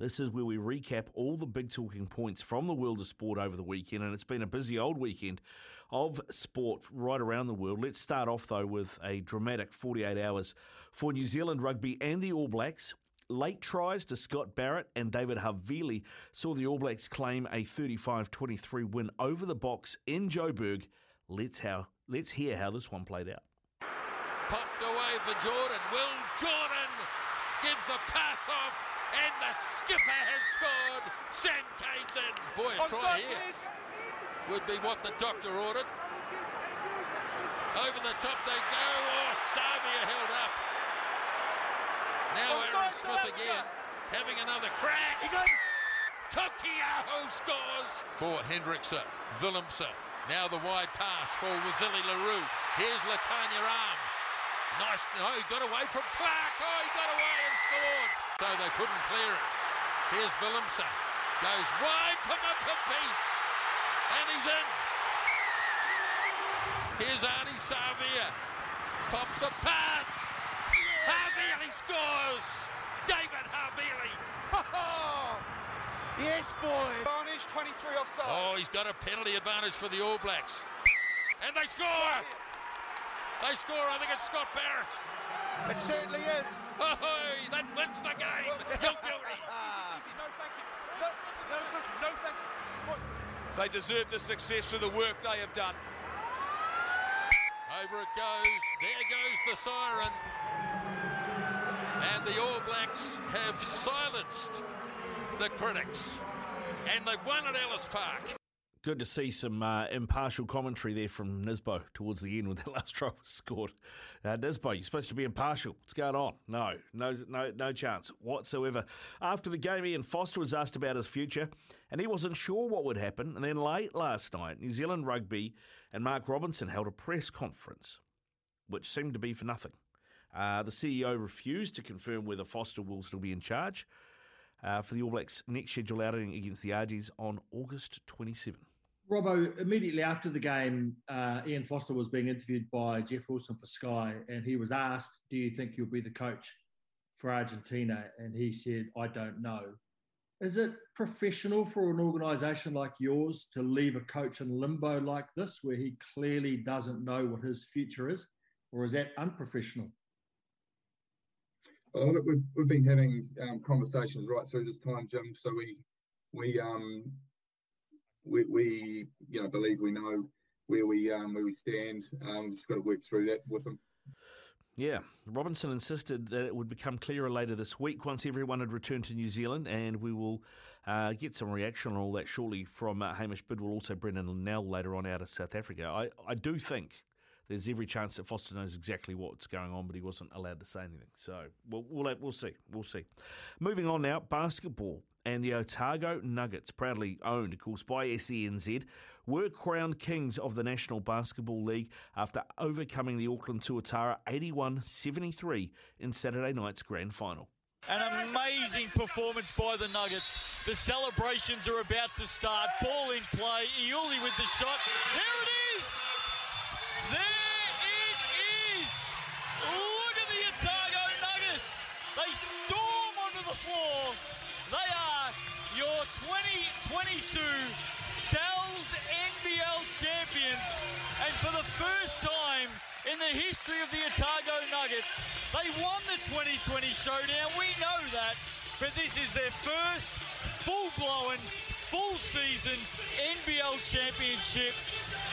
This is where we recap all the big talking points from the world of sport over the weekend, and it's been a busy old weekend of sport right around the world. Let's start off, though, with a dramatic 48 hours for New Zealand rugby and the All Blacks. Late tries to Scott Barrett and David Havili saw the All Blacks claim a 35 23 win over the Boks in Joburg. Let's, how, let's hear how this one played out. Popped away for Jordan. Will Jordan gives the pass off, and the skipper has scored. Sam Cane's in. Boy, a try here would be what the doctor ordered. Over the top they go. Oh, Savea held up. Now Aaron Smith again, having another crack. He's in. Tokiaho scores for Hendrickson. Willemse. Now the wide pass for Willie le Roux. Here's Lukhanyo Am. Nice. No, he got away from Clark. Oh, he got away and scored. So they couldn't clear it. Here's Willemse. Goes wide to Mapimpi. And he's in. Here's Ardie Savea. Pops the pass. Havili scores. David Havili. yes, boy. Advantage 23 offside. Oh, he's got a penalty advantage for the All Blacks. And they score. They score. I think it's Scott Barrett. It certainly is. Oh, that wins the game. You'll. No, thank you. No, no, no, thank you. They deserve the success of the work they have done. Over it goes. There goes the siren. And the All Blacks have silenced the critics. And they've won at Ellis Park. Good to see some uh, impartial commentary there from Nisbo towards the end when that last try was scored. Uh, Nisbo, you're supposed to be impartial. What's going on? No, no, no, no chance whatsoever. After the game, Ian Foster was asked about his future, and he wasn't sure what would happen. And then late last night, New Zealand Rugby and Mark Robinson held a press conference, which seemed to be for nothing. Uh, the CEO refused to confirm whether Foster will still be in charge uh, for the All Blacks' next scheduled outing against the Argies on August 27. Robbo, immediately after the game, uh, Ian Foster was being interviewed by Jeff Wilson for Sky, and he was asked, Do you think you'll be the coach for Argentina? And he said, I don't know. Is it professional for an organisation like yours to leave a coach in limbo like this, where he clearly doesn't know what his future is? Or is that unprofessional? Well, look, we've, we've been having um, conversations right through this time, Jim. So we we um we, we you know believe we know where we um, where we stand. Um, we've just got to work through that with them. Yeah, Robinson insisted that it would become clearer later this week once everyone had returned to New Zealand, and we will uh, get some reaction on all that shortly from uh, Hamish Bidwell, also Brendan Linnell later on out of South Africa. I, I do think there's every chance that Foster knows exactly what's going on, but he wasn't allowed to say anything. So we'll, we'll, we'll see. We'll see. Moving on now, basketball. And the Otago Nuggets, proudly owned, of course, by SENZ, were crowned kings of the National Basketball League after overcoming the Auckland Tuatara 81 73 in Saturday night's grand final. An amazing performance by the Nuggets. The celebrations are about to start. Ball in play. Iuli with the shot. There it is! The history of the Otago Nuggets, they won the 2020 showdown. We know that. But this is their first full-blown, full season NBL championship.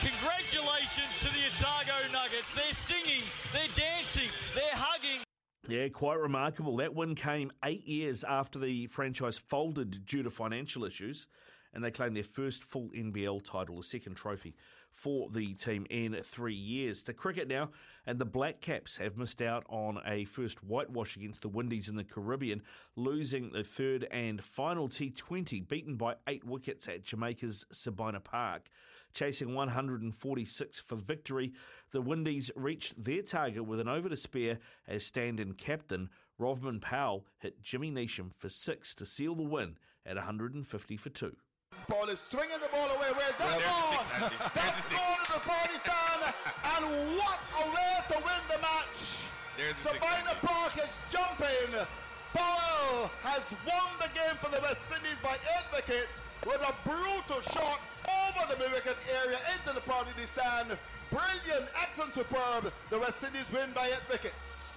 Congratulations to the Otago Nuggets. They're singing, they're dancing, they're hugging. Yeah, quite remarkable. That win came eight years after the franchise folded due to financial issues, and they claimed their first full NBL title, a second trophy for the team in three years. To cricket now, and the Black Caps have missed out on a first whitewash against the Windies in the Caribbean, losing the third and final T20, beaten by eight wickets at Jamaica's Sabina Park. Chasing 146 for victory, the Windies reached their target with an over to spare as stand in captain. Rovman Powell hit Jimmy Neesham for six to seal the win at 150 for two. Ball is swinging the ball away. Where's that gone? That's gone to the party stand. And what a way to win the match. There's Sabina Park is jumping. Powell has won the game for the West Indies by eight wickets with a brutal shot over the wicket area into the party stand. Brilliant, excellent, superb. The West Indies win by eight wickets.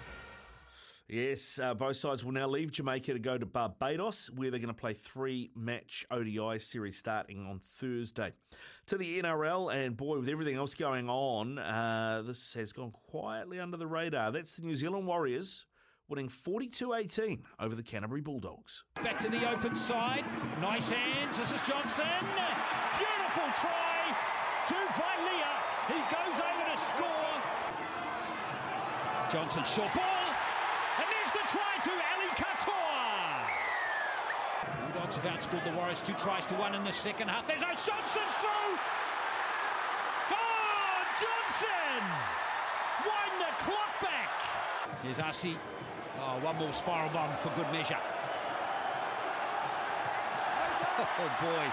Yes, uh, both sides will now leave Jamaica to go to Barbados, where they're going to play three match ODI series starting on Thursday. To the NRL, and boy, with everything else going on, uh, this has gone quietly under the radar. That's the New Zealand Warriors winning 42 18 over the Canterbury Bulldogs. Back to the open side. Nice hands. This is Johnson. Beautiful try to Vailea. He goes over to score. Johnson, short ball. The try to Ali Katoa. Bulldogs have outscored the Warriors two tries to one in the second half. There's a Johnson through. Oh, Johnson! Wind the clock back. Here's Arcee. Oh, one more spiral bomb for good measure. Oh boy.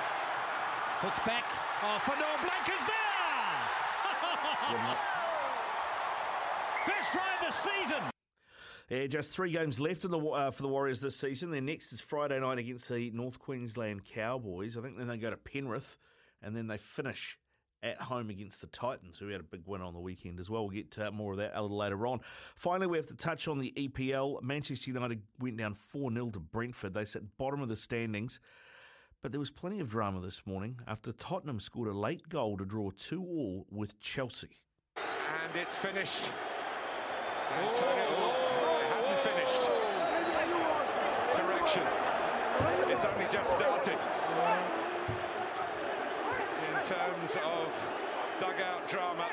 Hooks back. Oh, for Noah Blanker's there! First try of the season. Yeah, just three games left in the, uh, for the Warriors this season. Their next is Friday night against the North Queensland Cowboys. I think then they go to Penrith, and then they finish at home against the Titans, who had a big win on the weekend as well. We'll get uh, more of that a little later on. Finally, we have to touch on the EPL. Manchester United went down 4 0 to Brentford. They sit bottom of the standings. But there was plenty of drama this morning after Tottenham scored a late goal to draw 2 all with Chelsea. And it's finished. Antonio. Oh, it hasn't finished. Correction. It's only just started. In terms of dugout drama.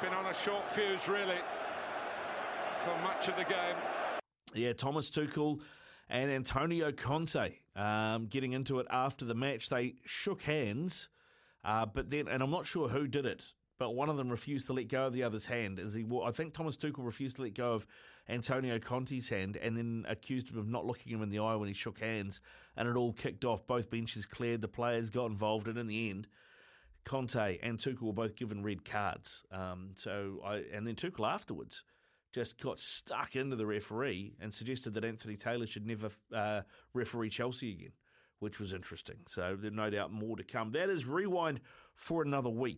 Been on a short fuse, really, for much of the game. Yeah, Thomas Tuchel and Antonio Conte um, getting into it after the match. They shook hands, uh, but then, and I'm not sure who did it, but one of them refused to let go of the other's hand. As he, I think Thomas Tuchel refused to let go of Antonio Conte's hand, and then accused him of not looking him in the eye when he shook hands, and it all kicked off. Both benches cleared, the players got involved, and in the end. Conte and Tuchel were both given red cards. Um, so I, and then Tuchel afterwards just got stuck into the referee and suggested that Anthony Taylor should never uh, referee Chelsea again, which was interesting. So there's no doubt more to come. That is rewind for another week.